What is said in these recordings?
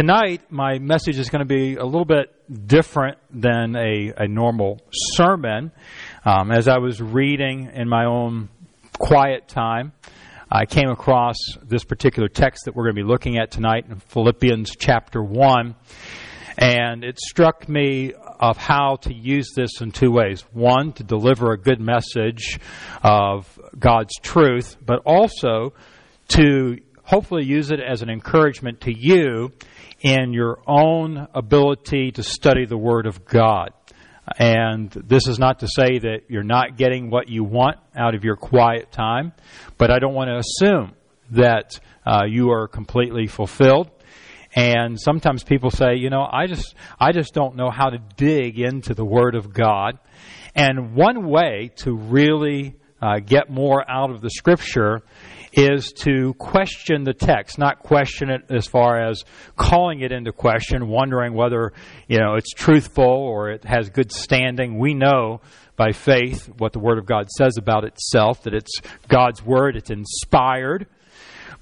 Tonight, my message is going to be a little bit different than a, a normal sermon. Um, as I was reading in my own quiet time, I came across this particular text that we're going to be looking at tonight in Philippians chapter 1. And it struck me of how to use this in two ways. One, to deliver a good message of God's truth, but also to hopefully use it as an encouragement to you in your own ability to study the Word of God. And this is not to say that you're not getting what you want out of your quiet time, but I don't want to assume that uh, you are completely fulfilled. And sometimes people say, you know, I just I just don't know how to dig into the Word of God. And one way to really uh, get more out of the Scripture is to question the text, not question it as far as calling it into question, wondering whether you know it's truthful or it has good standing. We know by faith what the Word of God says about itself, that it's God's Word, it's inspired.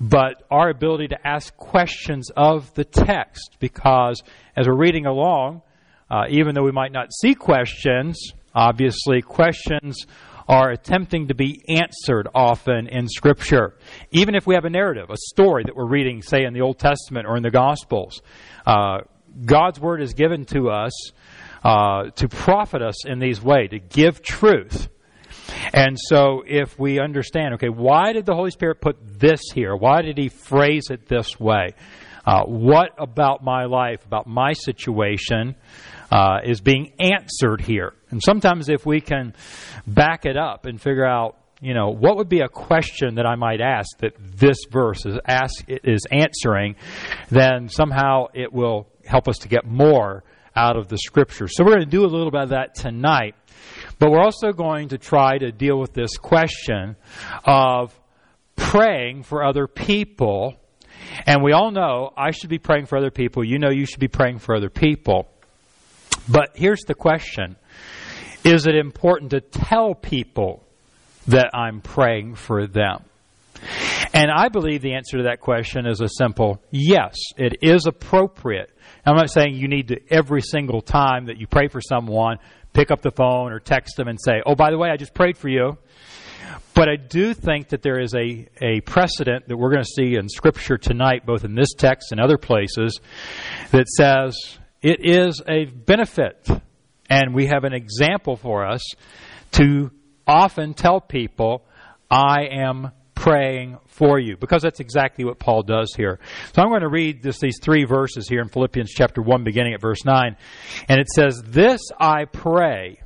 But our ability to ask questions of the text, because as we're reading along, uh, even though we might not see questions, obviously questions are attempting to be answered often in Scripture. Even if we have a narrative, a story that we're reading, say, in the Old Testament or in the Gospels, uh, God's Word is given to us uh, to profit us in these ways, to give truth. And so, if we understand, okay, why did the Holy Spirit put this here? Why did He phrase it this way? Uh, what about my life, about my situation, uh, is being answered here? And sometimes, if we can back it up and figure out, you know, what would be a question that I might ask that this verse is ask is answering, then somehow it will help us to get more out of the Scripture. So we're going to do a little bit of that tonight, but we're also going to try to deal with this question of praying for other people. And we all know I should be praying for other people. You know you should be praying for other people. But here's the question is it important to tell people that I'm praying for them? And I believe the answer to that question is a simple yes. It is appropriate. I'm not saying you need to every single time that you pray for someone pick up the phone or text them and say, "Oh, by the way, I just prayed for you." But I do think that there is a, a precedent that we're going to see in Scripture tonight, both in this text and other places, that says it is a benefit and we have an example for us to often tell people, I am praying for you. Because that's exactly what Paul does here. So I'm going to read just these three verses here in Philippians chapter 1, beginning at verse 9. And it says, This I pray,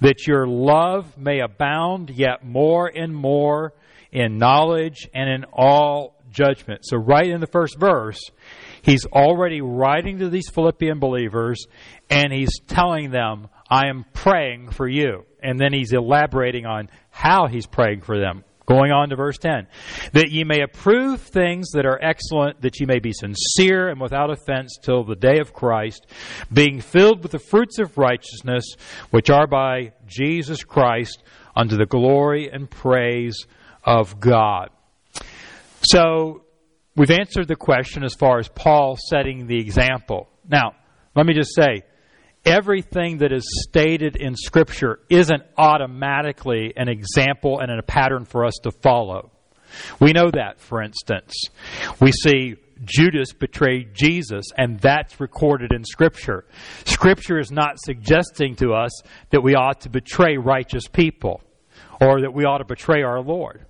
that your love may abound yet more and more in knowledge and in all judgment. So, right in the first verse, he's already writing to these Philippian believers and he's telling them, I am praying for you. And then he's elaborating on how he's praying for them. Going on to verse 10. That ye may approve things that are excellent, that ye may be sincere and without offense till the day of Christ, being filled with the fruits of righteousness, which are by Jesus Christ, unto the glory and praise of God. So, we've answered the question as far as Paul setting the example. Now, let me just say, everything that is stated in Scripture isn't automatically an example and a pattern for us to follow. We know that, for instance. We see Judas betrayed Jesus, and that's recorded in Scripture. Scripture is not suggesting to us that we ought to betray righteous people or that we ought to betray our Lord.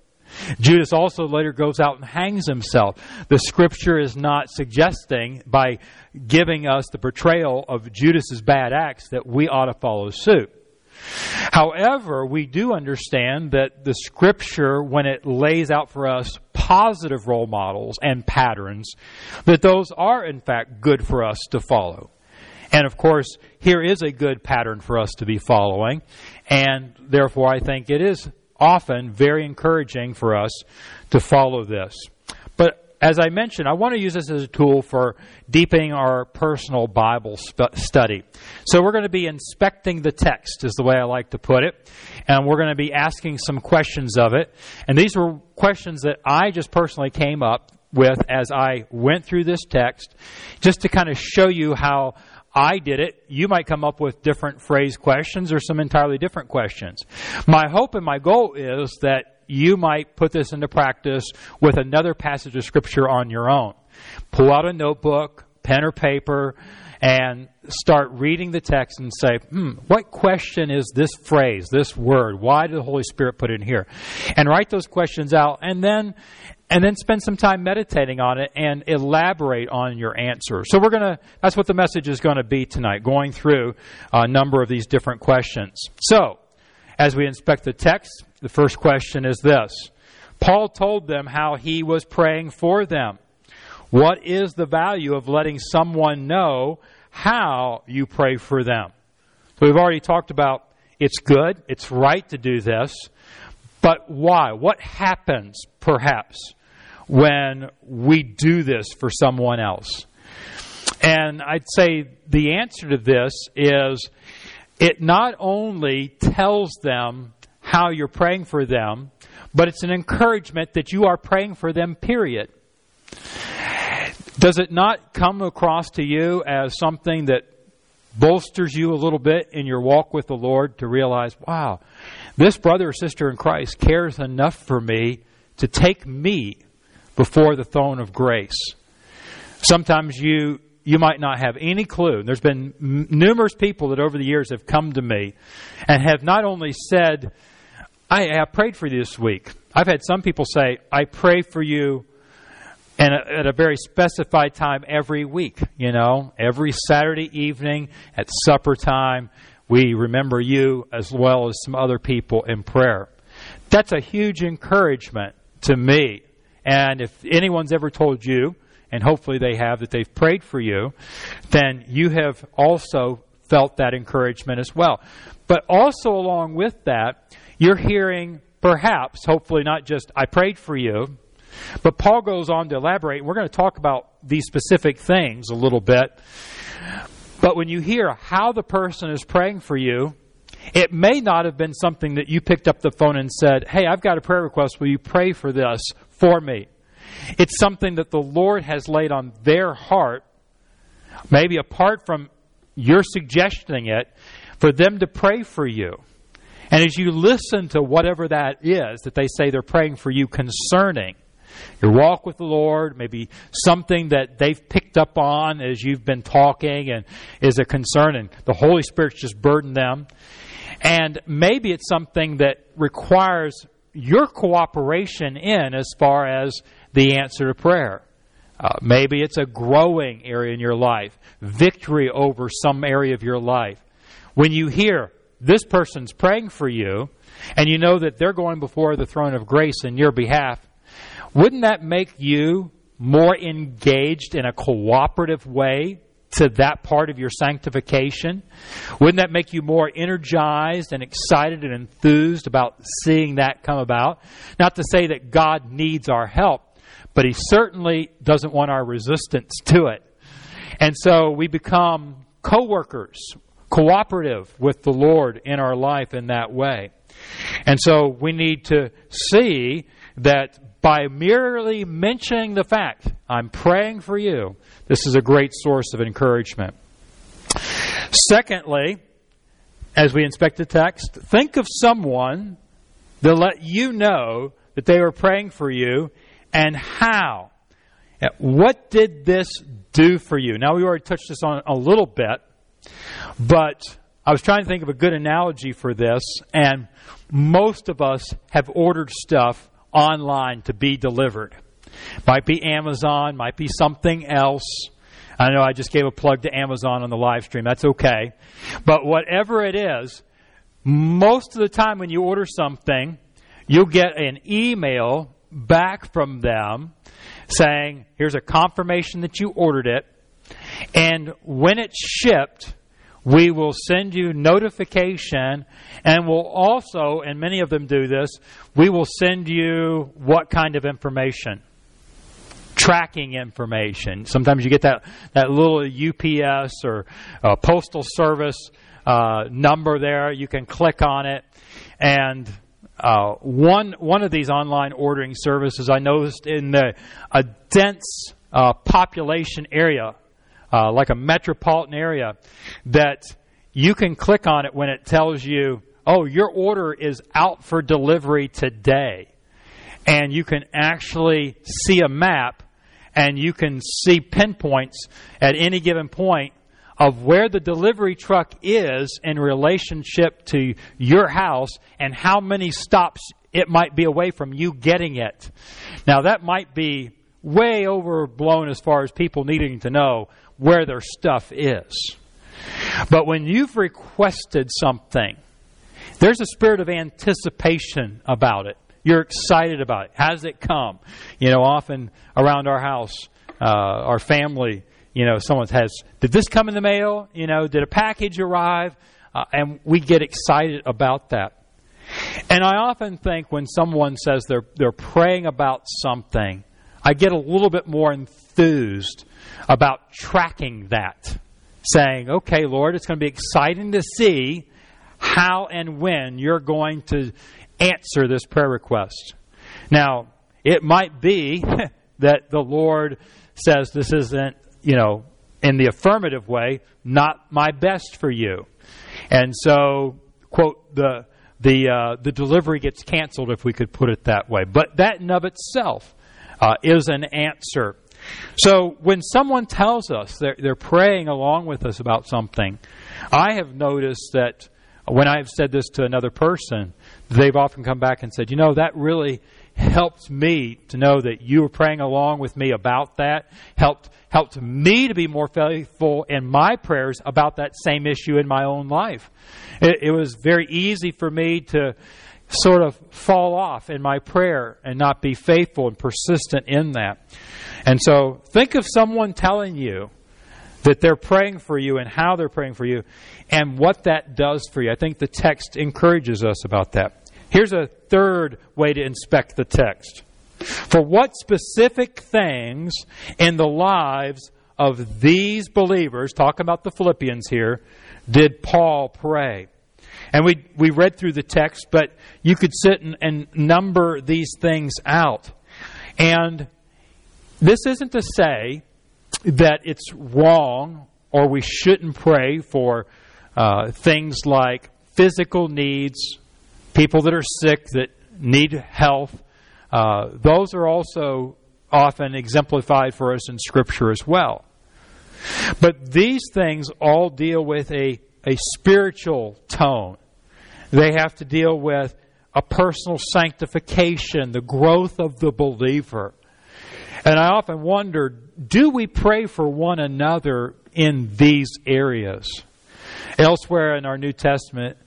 Judas also later goes out and hangs himself. The scripture is not suggesting by giving us the portrayal of Judas's bad acts that we ought to follow suit. However, we do understand that the scripture, when it lays out for us positive role models and patterns, that those are in fact good for us to follow. And of course, here is a good pattern for us to be following, and therefore I think it is often very encouraging for us to follow this. But as I mentioned, I want to use this as a tool for deepening our personal Bible sp- study. So we're going to be inspecting the text, is the way I like to put it, and we're going to be asking some questions of it. And these were questions that I just personally came up with as I went through this text, just to kind of show you how I did it. You might come up with different phrase questions or some entirely different questions. My hope and my goal is that you might put this into practice with another passage of Scripture on your own. Pull out a notebook, pen or paper, and start reading the text and say, hmm, what question is this phrase, this word? Why did the Holy Spirit put it in here? And write those questions out and then and then spend some time meditating on it and elaborate on your answer. So we're to that's what the message is going to be tonight, going through a number of these different questions. So, as we inspect the text, the first question is this. Paul told them how he was praying for them. What is the value of letting someone know how you pray for them? So we've already talked about it's good, it's right to do this, but why? What happens, perhaps, when we do this for someone else? And I'd say the answer to this is it not only tells them how you're praying for them, but it's an encouragement that you are praying for them, period. Does it not come across to you as something that bolsters you a little bit in your walk with the Lord to realize, wow, this brother or sister in Christ cares enough for me to take me before the throne of grace? Sometimes you you might not have any clue. There's been numerous people that over the years have come to me and have not only said, I, I prayed for you this week. I've had some people say, I pray for you and at a very specified time every week. You know, every Saturday evening at supper time, we remember you as well as some other people in prayer. That's a huge encouragement to me. And if anyone's ever told you, and hopefully they have, that they've prayed for you, then you have also felt that encouragement as well. But also, along with that, you're hearing perhaps, hopefully not just, I prayed for you, but Paul goes on to elaborate. and We're going to talk about these specific things a little bit. But when you hear how the person is praying for you, it may not have been something that you picked up the phone and said, Hey, I've got a prayer request. Will you pray for this for me? It's something that the Lord has laid on their heart, maybe apart from your suggesting it, for them to pray for you. And as you listen to whatever that is that they say they're praying for you concerning, your walk with the Lord, maybe something that they've picked up on as you've been talking and is a concern, and the Holy Spirit's just burdened them. And maybe it's something that requires your cooperation in as far as the answer to prayer. Uh, maybe it's a growing area in your life, victory over some area of your life. When you hear this person's praying for you, and you know that they're going before the throne of grace in your behalf, wouldn't that make you more engaged in a cooperative way to that part of your sanctification? Wouldn't that make you more energized and excited and enthused about seeing that come about? Not to say that God needs our help, but He certainly doesn't want our resistance to it. And so we become co workers, cooperative with the Lord in our life in that way. And so we need to see that by merely mentioning the fact, I'm praying for you, this is a great source of encouragement. Secondly, as we inspect the text, think of someone that let you know that they were praying for you and how. Uh, what did this do for you? Now, we already touched this on a little bit, but I was trying to think of a good analogy for this, and most of us have ordered stuff online to be delivered. Might be Amazon, might be something else. I know I just gave a plug to Amazon on the live stream. That's okay. But whatever it is, most of the time when you order something, you'll get an email back from them saying, here's a confirmation that you ordered it. And when it's shipped, we will send you notification and we'll also, and many of them do this, we will send you what kind of information? Tracking information. Sometimes you get that, that little UPS or uh, postal service uh, number there. You can click on it and uh, one one of these online ordering services I noticed in the, a dense uh, population area, uh, like a metropolitan area, that you can click on it when it tells you, "Oh, your order is out for delivery today," and you can actually see a map and you can see pinpoints at any given point of where the delivery truck is in relationship to your house and how many stops it might be away from you getting it. Now, that might be way overblown as far as people needing to know where their stuff is. But when you've requested something, there's a spirit of anticipation about it. You're excited about it. Has it come? You know, often around our house, uh, our family, you know, someone has, did this come in the mail? You know, did a package arrive? Uh, and we get excited about that. And I often think when someone says they're, they're praying about something, I get a little bit more enthused about tracking that. Saying, okay, Lord, it's going to be exciting to see how and when you're going to answer this prayer request. Now, it might be that the Lord says this isn't you know, in the affirmative way, not my best for you. And so, quote, the, the, uh, the delivery gets canceled, if we could put it that way. But that in of itself uh, is an answer. So when someone tells us they're, they're praying along with us about something, I have noticed that when I've said this to another person, they've often come back and said, you know, that really helped me to know that you were praying along with me about that, helped helped me to be more faithful in my prayers about that same issue in my own life. It, it was very easy for me to sort of fall off in my prayer and not be faithful and persistent in that. And so think of someone telling you that they're praying for you and how they're praying for you and what that does for you. I think the text encourages us about that. Here's a third way to inspect the text. For what specific things in the lives of these believers, talking about the Philippians here, did Paul pray? And we, we read through the text, but you could sit and, and number these things out. And this isn't to say that it's wrong or we shouldn't pray for uh, things like physical needs, people that are sick that need health, uh, those are also often exemplified for us in Scripture as well. But these things all deal with a, a spiritual tone. They have to deal with a personal sanctification, the growth of the believer. And I often wonder do we pray for one another in these areas? Elsewhere in our New Testament,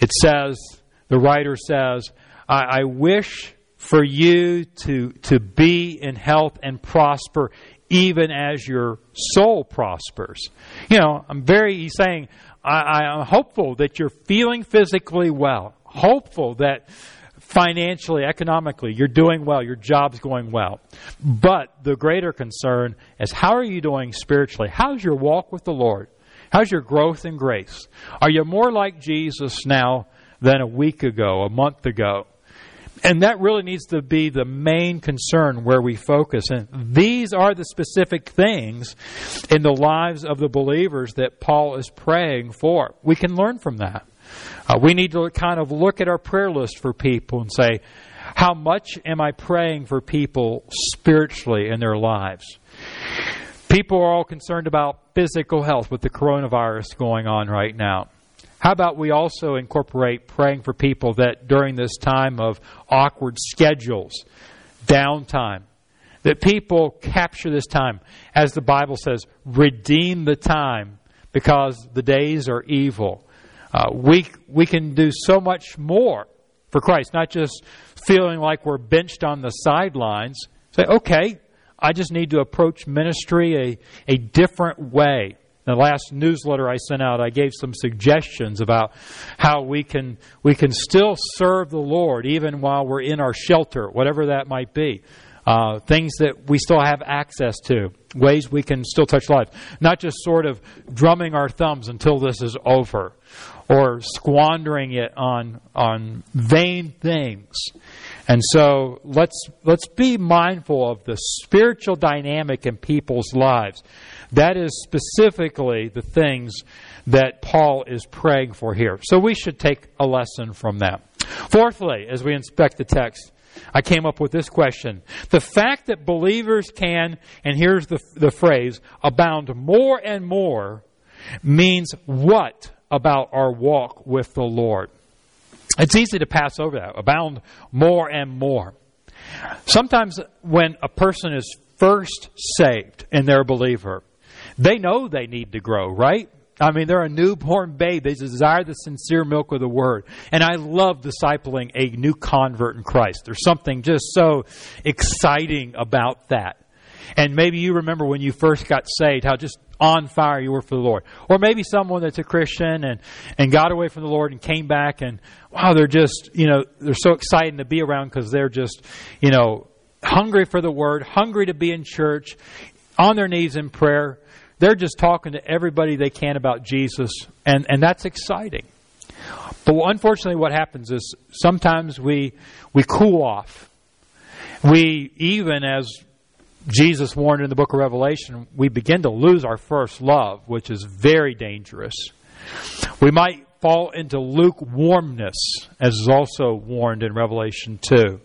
it says, the writer says, I, I wish for you to, to be in health and prosper even as your soul prospers. You know, I'm very, he's saying, I, I'm hopeful that you're feeling physically well, hopeful that financially, economically, you're doing well, your job's going well. But the greater concern is how are you doing spiritually? How's your walk with the Lord? How's your growth in grace? Are you more like Jesus now than a week ago, a month ago? And that really needs to be the main concern where we focus. And these are the specific things in the lives of the believers that Paul is praying for. We can learn from that. Uh, we need to kind of look at our prayer list for people and say, how much am I praying for people spiritually in their lives? People are all concerned about physical health with the coronavirus going on right now. How about we also incorporate praying for people that during this time of awkward schedules, downtime, that people capture this time, as the Bible says, redeem the time because the days are evil. Uh, we, we can do so much more for Christ, not just feeling like we're benched on the sidelines. Say, okay, I just need to approach ministry a, a different way the last newsletter I sent out, I gave some suggestions about how we can we can still serve the Lord even while we're in our shelter, whatever that might be. Uh, things that we still have access to, ways we can still touch life, not just sort of drumming our thumbs until this is over, or squandering it on on vain things. And so let's let's be mindful of the spiritual dynamic in people's lives. That is specifically the things that Paul is praying for here. So we should take a lesson from that. Fourthly, as we inspect the text, I came up with this question. The fact that believers can, and here's the, the phrase, abound more and more means what about our walk with the Lord? It's easy to pass over that. Abound more and more. Sometimes when a person is first saved and they're a believer, they know they need to grow, right? I mean, they're a newborn babe. They desire the sincere milk of the word. And I love discipling a new convert in Christ. There's something just so exciting about that. And maybe you remember when you first got saved, how just on fire you were for the Lord. Or maybe someone that's a Christian and, and got away from the Lord and came back and, wow, they're just, you know, they're so excited to be around because they're just, you know, hungry for the Word, hungry to be in church, on their knees in prayer. They're just talking to everybody they can about Jesus, and, and that's exciting. But unfortunately, what happens is sometimes we, we cool off. We, even as Jesus warned in the book of Revelation, we begin to lose our first love, which is very dangerous. We might fall into lukewarmness, as is also warned in Revelation 2.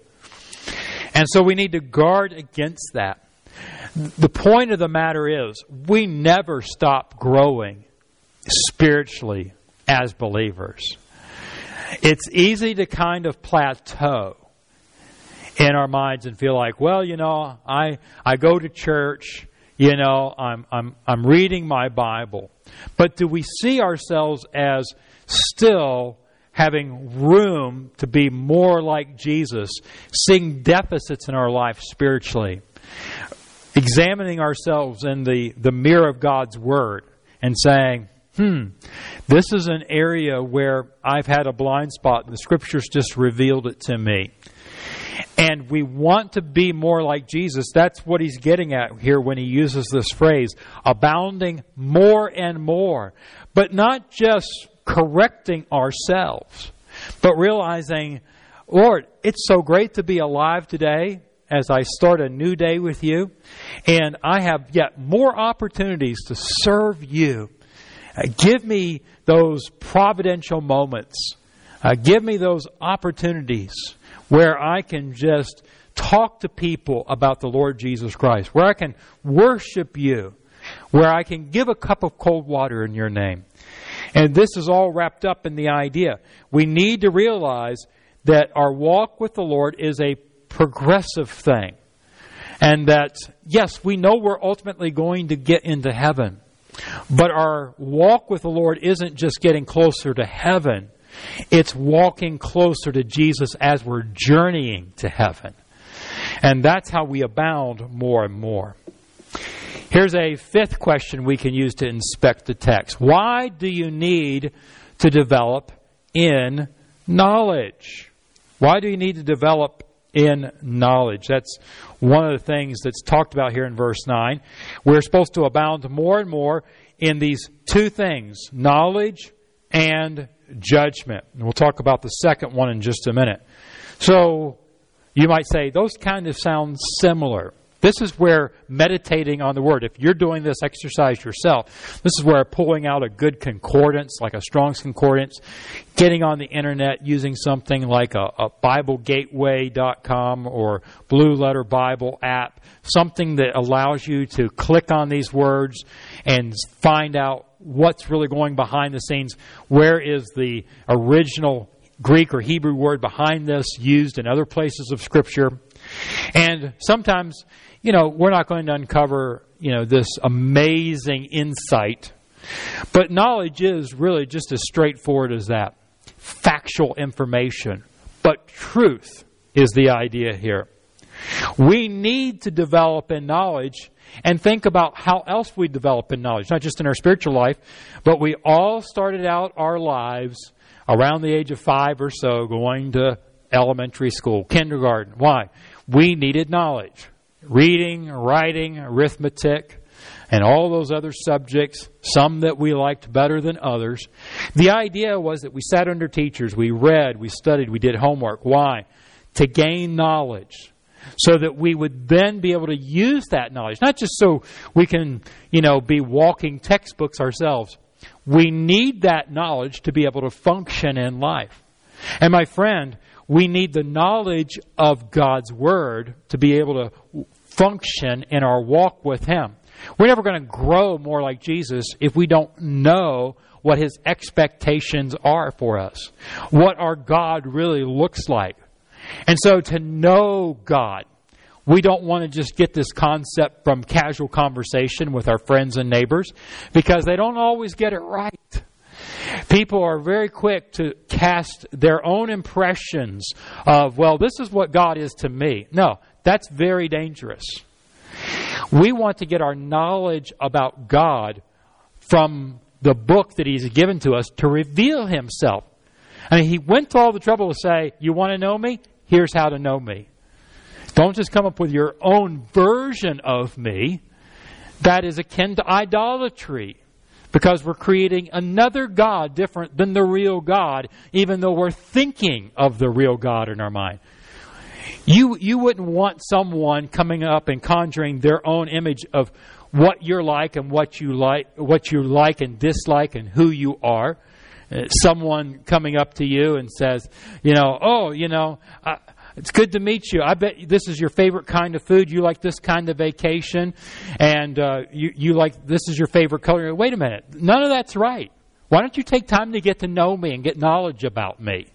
And so we need to guard against that. The point of the matter is, we never stop growing spiritually as believers. It's easy to kind of plateau in our minds and feel like, well, you know, I I go to church, you know, I'm I'm I'm reading my Bible. But do we see ourselves as still having room to be more like Jesus, seeing deficits in our life spiritually, examining ourselves in the, the mirror of God's Word and saying, hmm, this is an area where I've had a blind spot and the Scriptures just revealed it to me and we want to be more like Jesus. That's what he's getting at here when he uses this phrase abounding more and more. But not just correcting ourselves, but realizing, Lord, it's so great to be alive today as I start a new day with you, and I have yet more opportunities to serve you. Uh, give me those providential moments. Uh, give me those opportunities where I can just talk to people about the Lord Jesus Christ, where I can worship you, where I can give a cup of cold water in your name. And this is all wrapped up in the idea. We need to realize that our walk with the Lord is a progressive thing. And that, yes, we know we're ultimately going to get into heaven. But our walk with the Lord isn't just getting closer to heaven, it's walking closer to Jesus as we're journeying to heaven. And that's how we abound more and more. Here's a fifth question we can use to inspect the text. Why do you need to develop in knowledge? Why do you need to develop in knowledge? That's one of the things that's talked about here in verse 9. We're supposed to abound more and more in these two things knowledge and judgment. And we'll talk about the second one in just a minute. So you might say, those kind of sound similar. This is where meditating on the Word, if you're doing this exercise yourself, this is where pulling out a good concordance, like a Strong's Concordance, getting on the internet using something like a, a BibleGateway.com or Blue Letter Bible app, something that allows you to click on these words and find out what's really going behind the scenes. Where is the original Greek or Hebrew word behind this used in other places of Scripture? And sometimes, you know, we're not going to uncover, you know, this amazing insight. But knowledge is really just as straightforward as that factual information. But truth is the idea here. We need to develop in knowledge and think about how else we develop in knowledge, not just in our spiritual life, but we all started out our lives around the age of five or so going to elementary school, kindergarten. Why? We needed knowledge reading, writing, arithmetic, and all those other subjects, some that we liked better than others. The idea was that we sat under teachers, we read, we studied, we did homework. Why? To gain knowledge. So that we would then be able to use that knowledge, not just so we can, you know, be walking textbooks ourselves. We need that knowledge to be able to function in life. And my friend, we need the knowledge of God's Word to be able to function in our walk with Him. We're never going to grow more like Jesus if we don't know what His expectations are for us, what our God really looks like. And so to know God, we don't want to just get this concept from casual conversation with our friends and neighbors because they don't always get it right. People are very quick to cast their own impressions of, well, this is what God is to me. No, that's very dangerous. We want to get our knowledge about God from the book that He's given to us to reveal Himself. I mean, He went to all the trouble to say, You want to know me? Here's how to know me. Don't just come up with your own version of me. That is akin to idolatry because we're creating another God different than the real God, even though we're thinking of the real God in our mind. You, you wouldn't want someone coming up and conjuring their own image of what you're like and what you like, what you like and dislike and who you are. Uh, someone coming up to you and says, you know, oh, you know, it's good to meet you. I bet this is your favorite kind of food. You like this kind of vacation, and uh, you you like this is your favorite color. Wait a minute, none of that's right. Why don't you take time to get to know me and get knowledge about me?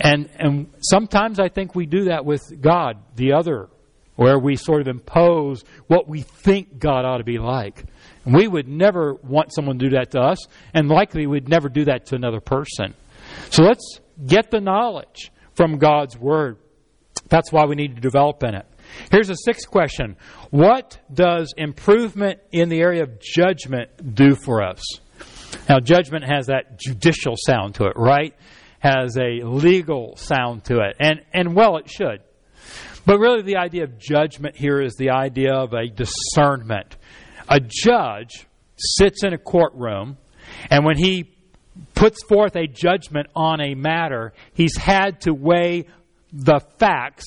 And and sometimes I think we do that with God, the other, where we sort of impose what we think God ought to be like. And we would never want someone to do that to us, and likely we'd never do that to another person. So let's get the knowledge from God's Word. That's why we need to develop in it. Here's a sixth question What does improvement in the area of judgment do for us? Now, judgment has that judicial sound to it, right? Has a legal sound to it. And, and well, it should. But really, the idea of judgment here is the idea of a discernment. A judge sits in a courtroom, and when he puts forth a judgment on a matter, he's had to weigh the facts,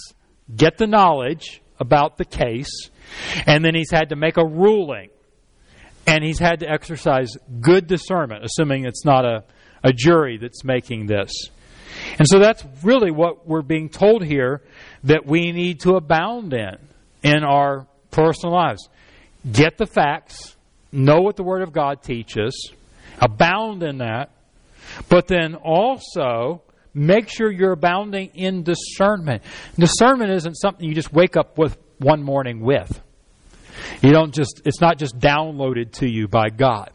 get the knowledge about the case, and then he's had to make a ruling. And he's had to exercise good discernment, assuming it's not a, a jury that's making this. And so that's really what we're being told here that we need to abound in in our personal lives. Get the facts, know what the Word of God teaches, abound in that, but then also Make sure you're abounding in discernment. Discernment isn't something you just wake up with one morning with. You don't just it's not just downloaded to you by God.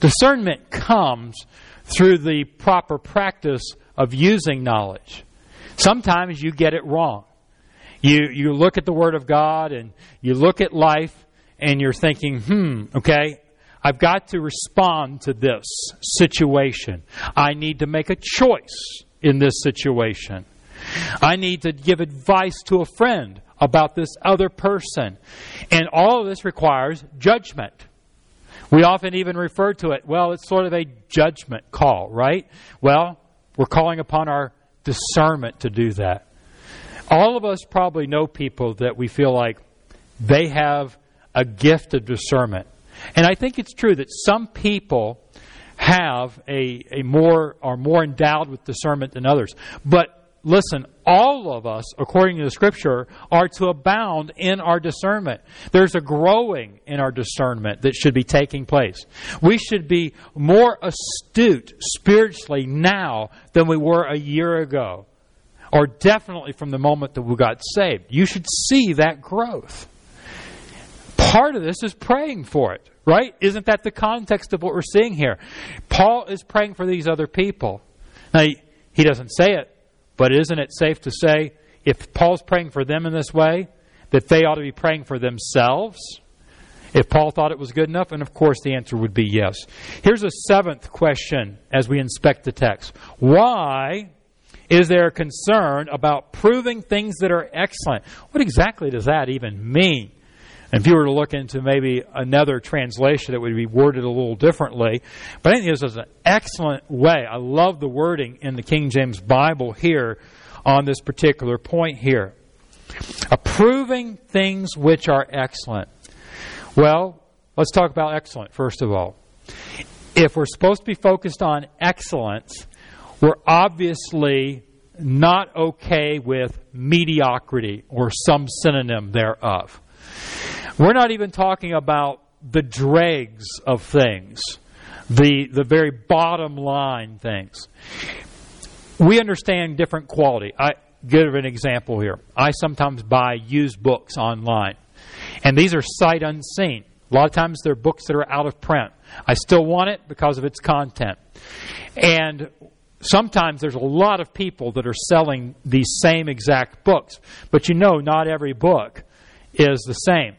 Discernment comes through the proper practice of using knowledge. Sometimes you get it wrong. You you look at the word of God and you look at life and you're thinking, "Hmm, okay, I've got to respond to this situation. I need to make a choice in this situation. I need to give advice to a friend about this other person. And all of this requires judgment. We often even refer to it, well, it's sort of a judgment call, right? Well, we're calling upon our discernment to do that. All of us probably know people that we feel like they have a gift of discernment. And I think it's true that some people have a, a more are more endowed with discernment than others. But listen, all of us, according to the scripture, are to abound in our discernment. There's a growing in our discernment that should be taking place. We should be more astute spiritually now than we were a year ago, or definitely from the moment that we got saved. You should see that growth. Part of this is praying for it. Right? Isn't that the context of what we're seeing here? Paul is praying for these other people. Now, he, he doesn't say it, but isn't it safe to say if Paul's praying for them in this way, that they ought to be praying for themselves? If Paul thought it was good enough, and of course the answer would be yes. Here's a seventh question as we inspect the text Why is there a concern about proving things that are excellent? What exactly does that even mean? And if you were to look into maybe another translation, it would be worded a little differently. But I think this is an excellent way. I love the wording in the King James Bible here on this particular point here. Approving things which are excellent. Well, let's talk about excellent first of all. If we're supposed to be focused on excellence, we're obviously not okay with mediocrity or some synonym thereof. We're not even talking about the dregs of things, the, the very bottom line things. We understand different quality. I give an example here. I sometimes buy used books online, and these are sight unseen. A lot of times they're books that are out of print. I still want it because of its content. And sometimes there's a lot of people that are selling these same exact books, but you know not every book is the same.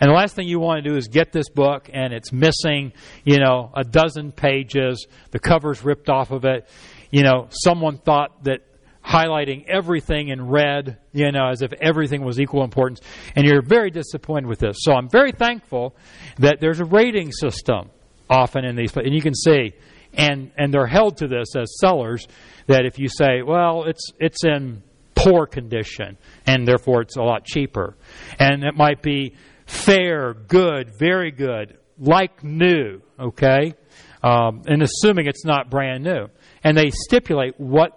And the last thing you want to do is get this book and it's missing, you know, a dozen pages, the cover's ripped off of it. You know, someone thought that highlighting everything in red, you know, as if everything was equal importance, and you're very disappointed with this. So I'm very thankful that there's a rating system often in these, and you can see and and they're held to this as sellers that if you say, well, it's it's in poor condition and therefore it's a lot cheaper, and it might be fair, good, very good, like new, okay, um, and assuming it's not brand new, and they stipulate what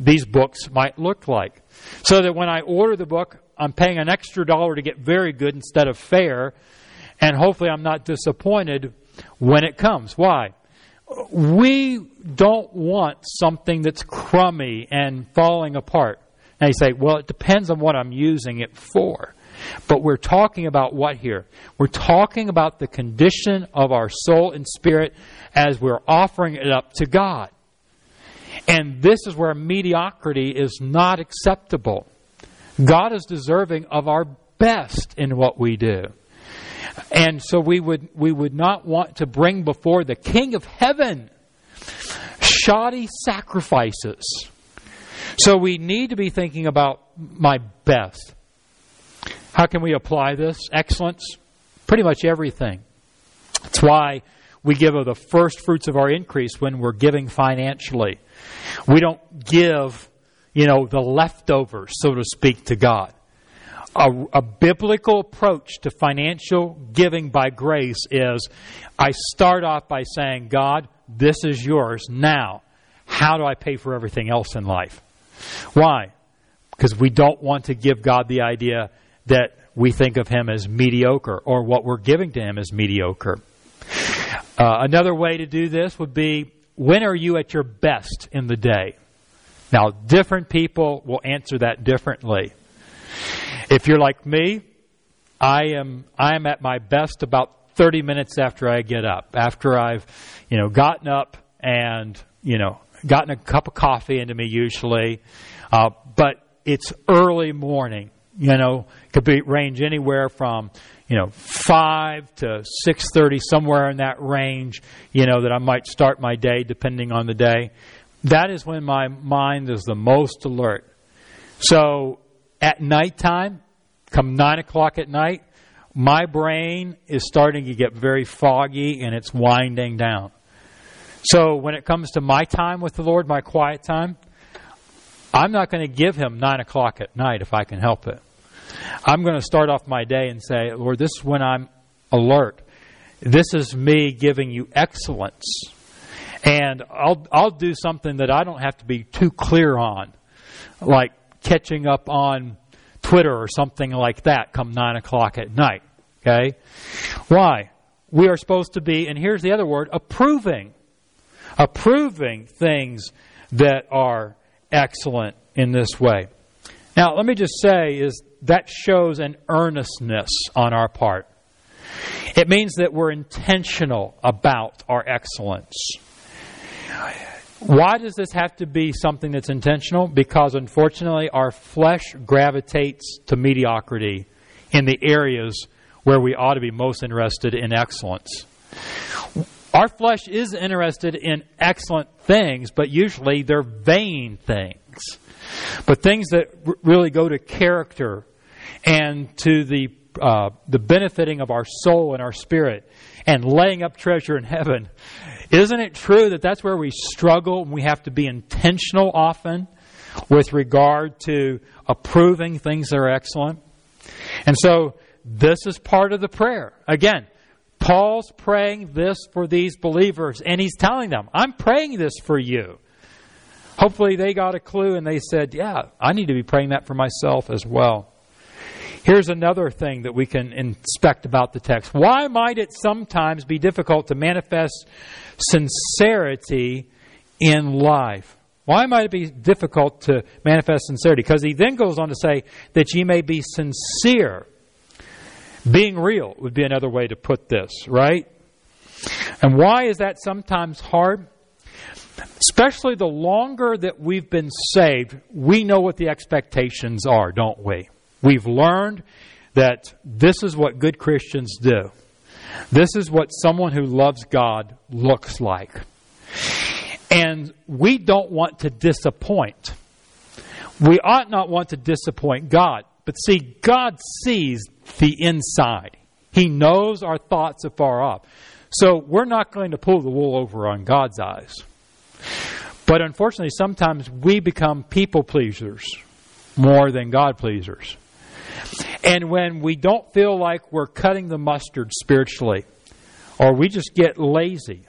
these books might look like, so that when I order the book, I'm paying an extra dollar to get very good instead of fair, and hopefully I'm not disappointed when it comes. Why? we don't want something that's crummy and falling apart. Now you say, well, it depends on what I'm using it for. But we're talking about what here? We're talking about the condition of our soul and spirit as we're offering it up to God. And this is where mediocrity is not acceptable. God is deserving of our best in what we do. And so we would, we would not want to bring before the King of Heaven shoddy sacrifices. So we need to be thinking about my best. How can we apply this? Excellence? Pretty much everything. That's why we give of the first fruits of our increase when we're giving financially. We don't give, you know, the leftovers, so to speak, to God a, a, biblical approach to financial giving by grace is I start off by saying, God, this is yours. Now, how do I pay for everything else in life? Why? Because we don't want to give God the idea that we think of Him as mediocre or what we're giving to Him as mediocre. Uh, another way to do this would be when are you at your best in the day? Now, different people will answer that differently. If you're like me, I am I am at my best about 30 minutes after I get up. After I've, you know, gotten up and, you know, gotten a cup of coffee into me usually. Uh, but it's early morning, you know, could be range anywhere from, you know, 5 to 6:30 somewhere in that range, you know, that I might start my day depending on the day. That is when my mind is the most alert. So at nighttime, come 9 o'clock at night, my brain is starting to get very foggy and it's winding down. So when it comes to my time with the Lord, my quiet time, I'm not going to give Him 9 o'clock at night if I can help it. I'm going to start off my day and say, Lord, this is when I'm alert. This is me giving you excellence. And I'll, I'll do something that I don't have to be too clear on, like catching up on Twitter or something like that come 9 o'clock at night. Okay? Why? We are supposed to be, and here's the other word, approving. Approving things that are excellent in this way. Now, let me just say is that shows an earnestness on our part. It means that we're intentional about our excellence. Why does this have to be something that's intentional? Because unfortunately, our flesh gravitates to mediocrity in the areas where we ought to be most interested in excellence. Our flesh is interested in excellent things, but usually they're vain things. But things that r- really go to character and to the uh, the benefiting of our soul and our spirit and laying up treasure in heaven. Isn't it true that that's where we struggle and we have to be intentional often with regard to approving things that are excellent? And so this is part of the prayer. Again, Paul's praying this for these believers, and he's telling them, I'm praying this for you. Hopefully, they got a clue and they said, Yeah, I need to be praying that for myself as well. Here's another thing that we can inspect about the text. Why might it sometimes be difficult to manifest sincerity in life? Why might it be difficult to manifest sincerity? Because he then goes on to say that ye may be sincere. Being real would be another way to put this, right? And why is that sometimes hard? Especially the longer that we've been saved, we know what the expectations are, don't we? We've learned that this is what good Christians do. This is what someone who loves God looks like. And we don't want to disappoint. We ought not want to disappoint God. But see, God sees the inside. He knows our thoughts afar off. So we're not going to pull the wool over on God's eyes. But unfortunately, sometimes we become people pleasers more than God pleasers. And when we don't feel like we're cutting the mustard spiritually, or we just get lazy,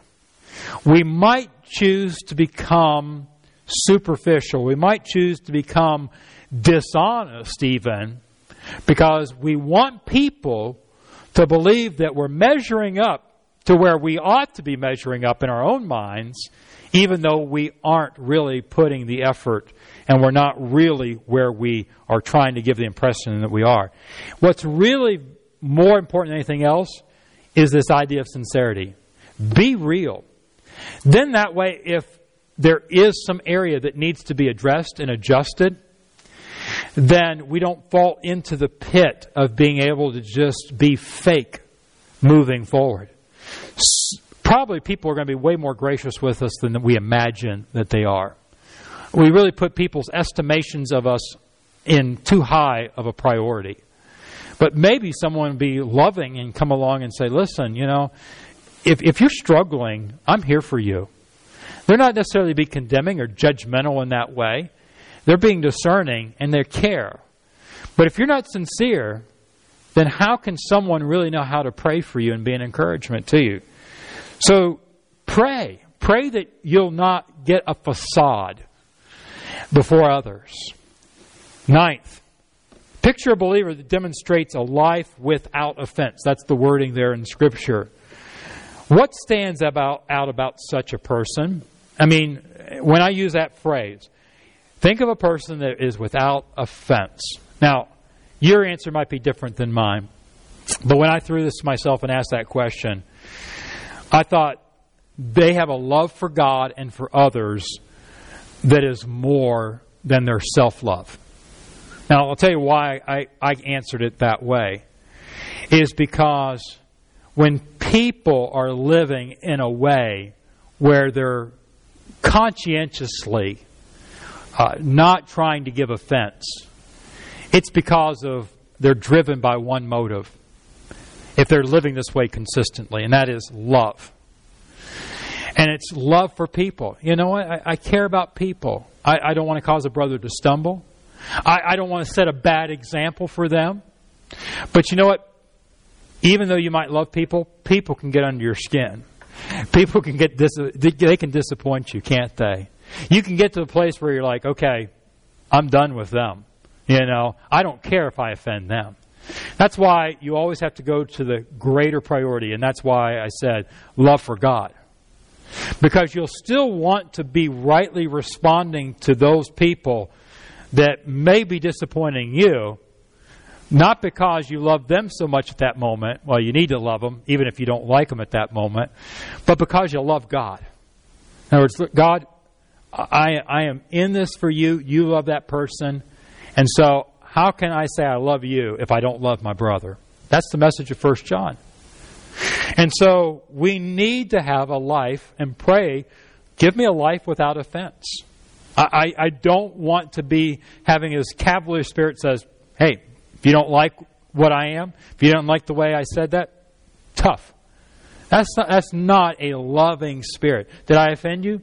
we might choose to become superficial. We might choose to become dishonest, even, because we want people to believe that we're measuring up to where we ought to be measuring up in our own minds, even though we aren't really putting the effort and we're not really where we are trying to give the impression that we are. What's really more important than anything else is this idea of sincerity. Be real. Then, that way, if there is some area that needs to be addressed and adjusted, then we don't fall into the pit of being able to just be fake moving forward. Probably people are going to be way more gracious with us than we imagine that they are. We really put people's estimations of us in too high of a priority. But maybe someone would be loving and come along and say, listen, you know, if, if you're struggling, I'm here for you. They're not necessarily be condemning or judgmental in that way. They're being discerning and they care. But if you're not sincere, then how can someone really know how to pray for you and be an encouragement to you? So pray. Pray that you'll not get a facade before others. Ninth, picture a believer that demonstrates a life without offense. That's the wording there in Scripture. What stands about, out about such a person? I mean, when I use that phrase, think of a person that is without offense. Now, your answer might be different than mine. But when I threw this to myself and asked that question, I thought they have a love for God and for others that is more than their self love. Now, I'll tell you why I, I answered it that way. Is because when people are living in a way where they're conscientiously uh, not trying to give offense, it's because of they're driven by one motive. If they're living this way consistently, and that is love. And it's love for people. You know what? I, I care about people. I, I, don't want to cause a brother to stumble. I, I don't want to set a bad example for them. But you know what? Even though you might love people, people can get under your skin. People can get dis- they can disappoint you, can't they? You can get to the place where you're like, okay, I'm done with them. You know, I don't care if I offend them. That's why you always have to go to the greater priority, and that's why I said love for God. Because you'll still want to be rightly responding to those people that may be disappointing you, not because you love them so much at that moment. Well, you need to love them, even if you don't like them at that moment, but because you love God. In other words, God, I, I am in this for you. You love that person. And so, how can I say I love you if I don't love my brother? That's the message of 1 John. And so, we need to have a life and pray, give me a life without offense. I, I don't want to be having this cavalier spirit says, hey, if you don't like what I am, if you don't like the way I said that, tough. That's not, that's not a loving spirit. Did I offend you?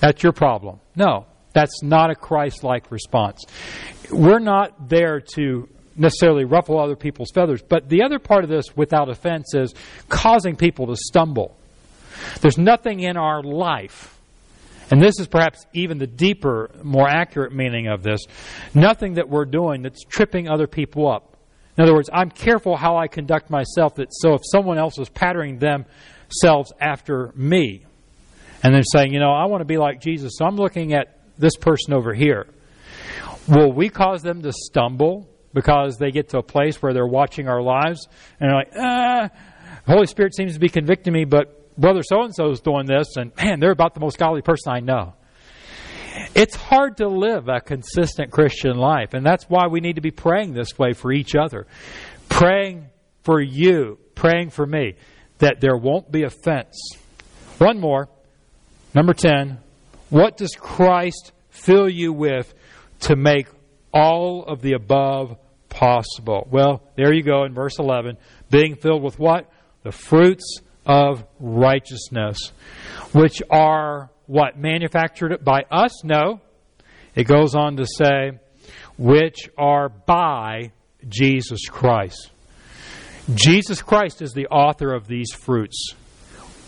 That's your problem. No, that's not a Christ like response. We're not there to necessarily ruffle other people's feathers, but the other part of this, without offense, is causing people to stumble. There's nothing in our life and this is perhaps even the deeper, more accurate meaning of this. Nothing that we're doing that's tripping other people up. In other words, I'm careful how I conduct myself that so if someone else is patterning themselves after me, and they're saying, you know, I want to be like Jesus, so I'm looking at this person over here. Will we cause them to stumble because they get to a place where they're watching our lives and they're like, ah, Holy Spirit seems to be convicting me, but brother so and so is doing this, and man, they're about the most godly person I know. It's hard to live a consistent Christian life, and that's why we need to be praying this way for each other. Praying for you, praying for me, that there won't be offense. One more. Number 10. What does Christ fill you with to make all of the above possible? Well, there you go in verse 11. Being filled with what? The fruits of righteousness, which are what? Manufactured by us? No. It goes on to say, which are by Jesus Christ. Jesus Christ is the author of these fruits.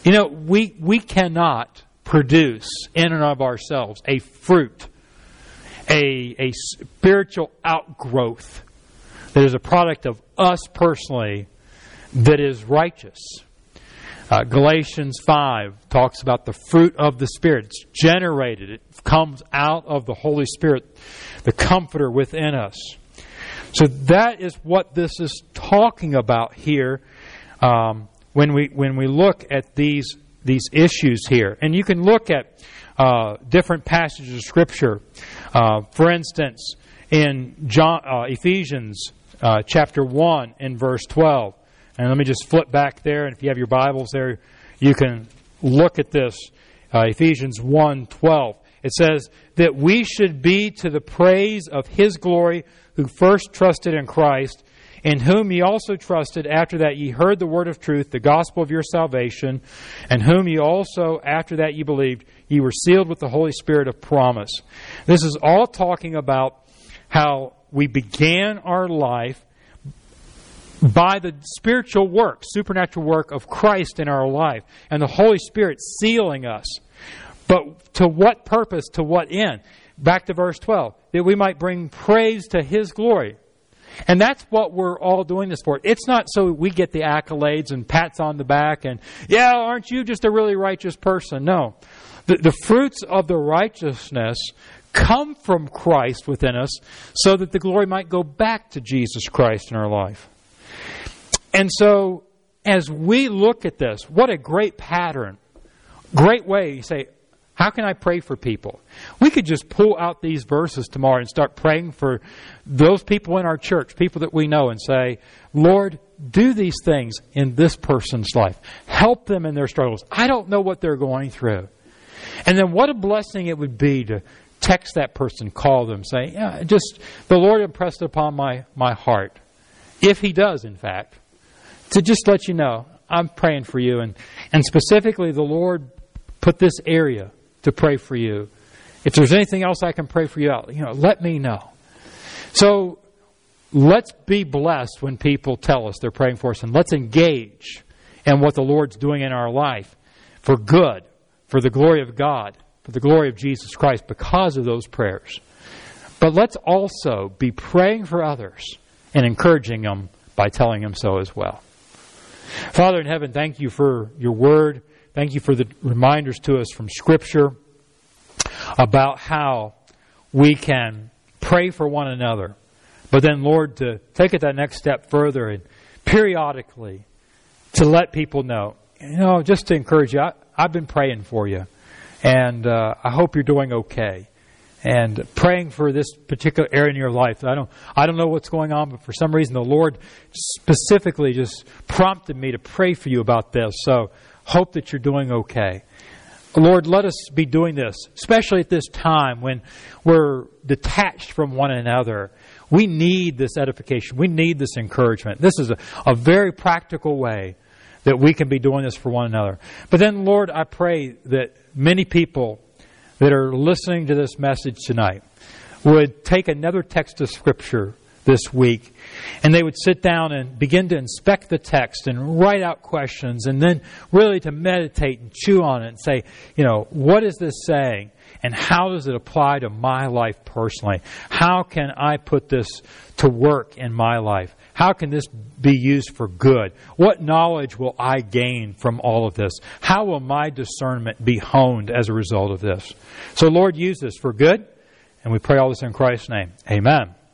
You know, we, we cannot produce in and of ourselves a fruit, a, a spiritual outgrowth that is a product of us personally that is righteous. Uh, Galatians 5 talks about the fruit of the Spirit. It's generated, it comes out of the Holy Spirit, the Comforter within us. So that is what this is talking about here um, when, we, when we look at these, these issues here. And you can look at uh, different passages of Scripture. Uh, for instance, in John, uh, Ephesians uh, chapter 1 and verse 12. And let me just flip back there, and if you have your Bibles there, you can look at this. Uh, Ephesians 1:12. It says that we should be to the praise of his glory who first trusted in Christ, in whom ye also trusted after that ye heard the word of truth, the gospel of your salvation, and whom ye also after that ye believed, ye were sealed with the Holy Spirit of promise. This is all talking about how we began our life by the spiritual work, supernatural work of Christ in our life, and the Holy Spirit sealing us. But to what purpose, to what end? Back to verse 12, that we might bring praise to His glory. And that's what we're all doing this for. It's not so we get the accolades and pats on the back and, yeah, aren't you just a really righteous person? No. The, the fruits of the righteousness come from Christ within us so that the glory might go back to Jesus Christ in our life. And so, as we look at this, what a great pattern. Great way. You say, how can I pray for people? We could just pull out these verses tomorrow and start praying for those people in our church, people that we know, and say, Lord, do these things in this person's life. Help them in their struggles. I don't know what they're going through. And then what a blessing it would be to text that person, call them, say, yeah, just the Lord impressed upon my, my heart. If He does, in fact to just let you know, I'm praying for you. And, and specifically, the Lord put this area to pray for you. If there's anything else I can pray for you you know, let me know. So let's be blessed when people tell us they're praying for us, and let's engage in what the Lord's doing in our life for good, for the glory of God, for the glory of Jesus Christ because of those prayers. But let's also be praying for others and encouraging them by telling them so as well. Father in heaven, thank you for your word. Thank you for the reminders to us from Scripture about how we can pray for one another. But then, Lord, to take it that next step further and periodically to let people know, you know, just to encourage you, I, have been praying for you. And uh, I hope you're doing okay and praying for this particular area in your life. I don't, I don't know what's going on, but for some reason the Lord specifically just prompted me to pray for you about this. So hope that you're doing okay. Lord, let us be doing this, especially at this time when we're detached from one another, We need this edification. We need this encouragement. This is a, a very practical way that we can be doing this for one another. But then, Lord, I pray that many people that are listening to this message tonight would take another text of Scripture this week and they would sit down and begin to inspect the text and write out questions and then really to meditate and chew on it and say, you know, what is this saying? And how does it apply to my life personally? How can I put this to work in my life? How can this be used for good? What knowledge will I gain from all of this? How will my discernment be honed as a result of this? So, Lord, use this for good, and we pray all this in Christ's name. Amen.